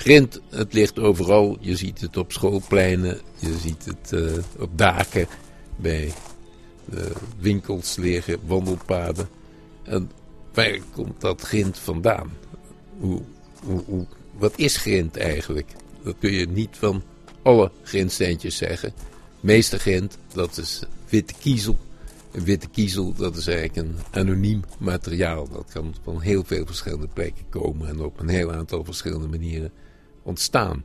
Grind, het ligt overal. Je ziet het op schoolpleinen, je ziet het uh, op daken, bij de winkels liggen, wandelpaden. En waar komt dat grind vandaan? Hoe, hoe, wat is grind eigenlijk? Dat kun je niet van alle grindsteentjes zeggen. meeste grind, dat is witte kiezel. Een witte kiezel, dat is eigenlijk een anoniem materiaal. Dat kan van heel veel verschillende plekken komen en op een heel aantal verschillende manieren ontstaan.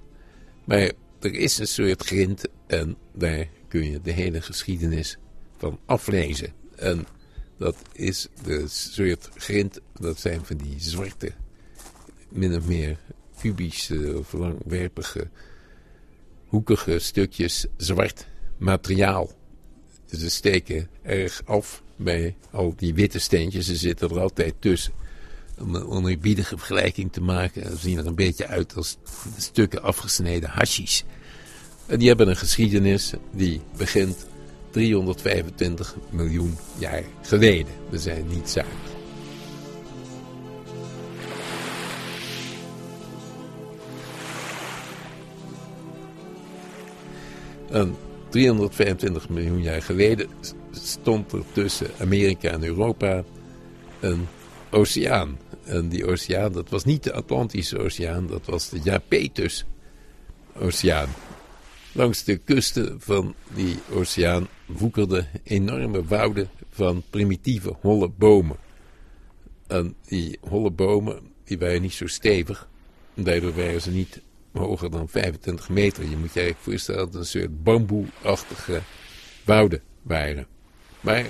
Maar er is een soort grind en daar kun je de hele geschiedenis van aflezen. En dat is de soort grind, dat zijn van die zwarte, min of meer kubische of langwerpige, hoekige stukjes zwart materiaal. Ze steken erg af bij al die witte steentjes, ze zitten er altijd tussen om een oneerbiedige vergelijking te maken. Zien er een beetje uit als stukken afgesneden hashis. En die hebben een geschiedenis die begint 325 miljoen jaar geleden. We zijn niet zuinig. En 325 miljoen jaar geleden stond er tussen Amerika en Europa een oceaan. En die oceaan, dat was niet de Atlantische Oceaan, dat was de Japetus-oceaan. Langs de kusten van die oceaan woekerden enorme wouden van primitieve holle bomen. En die holle bomen die waren niet zo stevig. Daardoor waren ze niet hoger dan 25 meter. Je moet je eigenlijk voorstellen dat het een soort bamboeachtige wouden waren. Maar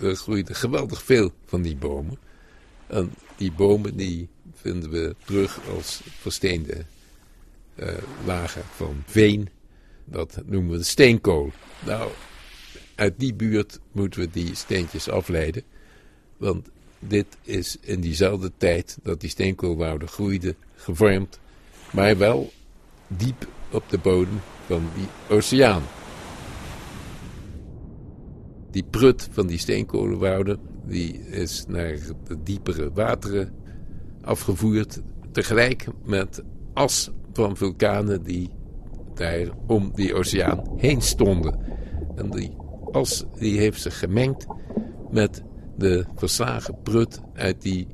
er groeide geweldig veel van die bomen. En die bomen die vinden we terug als versteende uh, lagen van veen. Dat noemen we steenkool. Nou, uit die buurt moeten we die steentjes afleiden. Want dit is in diezelfde tijd dat die steenkoolwouden groeiden, gevormd. Maar wel diep op de bodem van die oceaan. Die prut van die steenkolenwouden die is naar de diepere wateren afgevoerd. Tegelijk met as van vulkanen die daar om die oceaan heen stonden. En die as die heeft zich gemengd met de verslagen prut uit die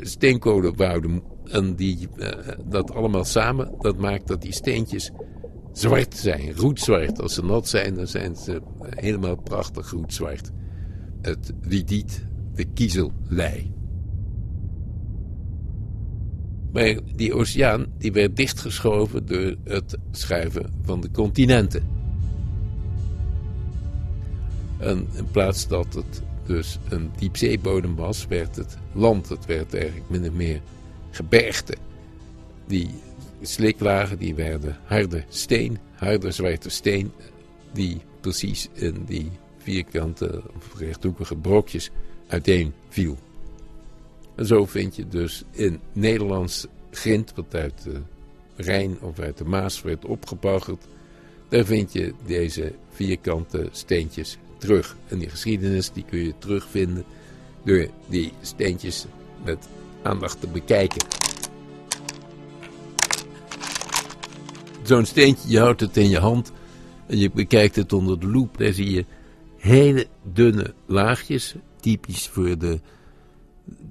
steenkolenwouden. En die, eh, dat allemaal samen, dat maakt dat die steentjes zwart zijn, roetzwart. Als ze nat zijn, dan zijn ze helemaal prachtig roetzwart het ridiet, de kiezellei. Maar die oceaan die werd dichtgeschoven door het schuiven van de continenten. En in plaats dat het dus een diepzeebodem was, werd het land. Het werd eigenlijk min of meer gebergte. Die sliklagen die werden harde steen, harde zwarte steen, die precies in die vierkante of rechthoekige brokjes uiteen viel. En zo vind je dus in Nederlands grind, wat uit de Rijn of uit de Maas werd opgebaggerd, daar vind je deze vierkante steentjes terug. En die geschiedenis die kun je terugvinden door die steentjes met aandacht te bekijken. Zo'n steentje, je houdt het in je hand en je bekijkt het onder de loep, daar zie je hele dunne laagjes, typisch voor de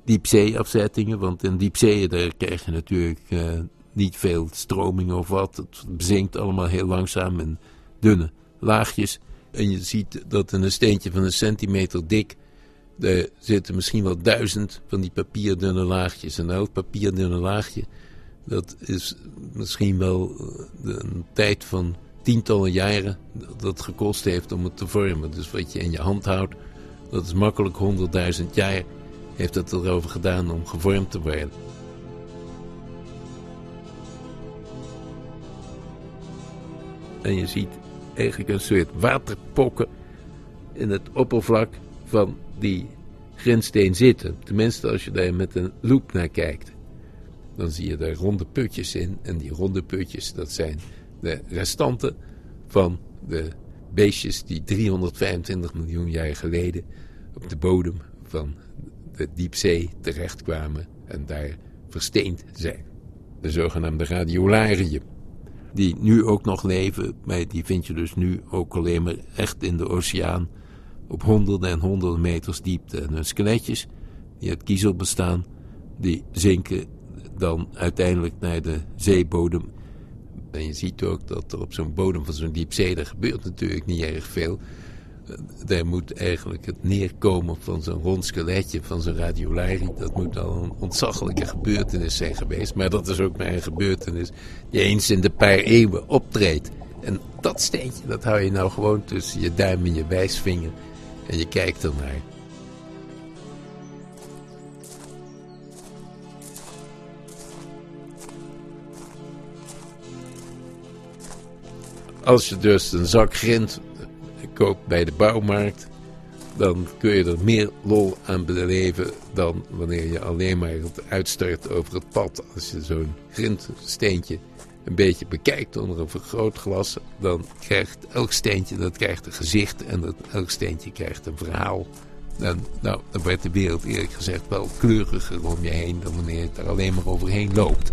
diepzeeafzettingen. Want in diepzeeën daar krijg je natuurlijk uh, niet veel stroming of wat. Het bezinkt allemaal heel langzaam in dunne laagjes. En je ziet dat in een steentje van een centimeter dik... daar zitten misschien wel duizend van die papierdunne laagjes. Een oud papierdunne laagje... dat is misschien wel eh, een tijd van tientallen jaren dat gekost heeft om het te vormen. Dus wat je in je hand houdt, dat is makkelijk 100.000 jaar heeft het erover gedaan om gevormd te worden. En je ziet eigenlijk een soort waterpokken in het oppervlak van die grindsteen zitten. Tenminste, als je daar met een loop naar kijkt. Dan zie je daar ronde putjes in. En die ronde putjes, dat zijn de restanten van de beestjes die 325 miljoen jaar geleden op de bodem van de diepzee terechtkwamen en daar versteend zijn. de zogenaamde radiolariën. Die nu ook nog leven, maar die vind je dus nu ook alleen maar echt in de oceaan. Op honderden en honderden meters diepte. En hun skeletjes, die uit kiezel bestaan, die zinken dan uiteindelijk naar de zeebodem. En je ziet ook dat er op zo'n bodem van zo'n diepzee, er gebeurt natuurlijk niet erg veel. Daar moet eigenlijk het neerkomen van zo'n rond skeletje, van zo'n radiolarie. Dat moet al een ontzaglijke gebeurtenis zijn geweest. Maar dat is ook maar een gebeurtenis die eens in de paar eeuwen optreedt. En dat steentje, dat hou je nou gewoon tussen je duim en je wijsvinger. En je kijkt ernaar. Als je dus een zak grind koopt bij de bouwmarkt, dan kun je er meer lol aan beleven dan wanneer je alleen maar uitstart over het pad. Als je zo'n grindsteentje een beetje bekijkt onder een vergrootglas, dan krijgt elk steentje dat krijgt een gezicht en dat, elk steentje krijgt een verhaal. Dan, nou, dan wordt de wereld eerlijk gezegd wel kleuriger om je heen dan wanneer je er alleen maar overheen loopt.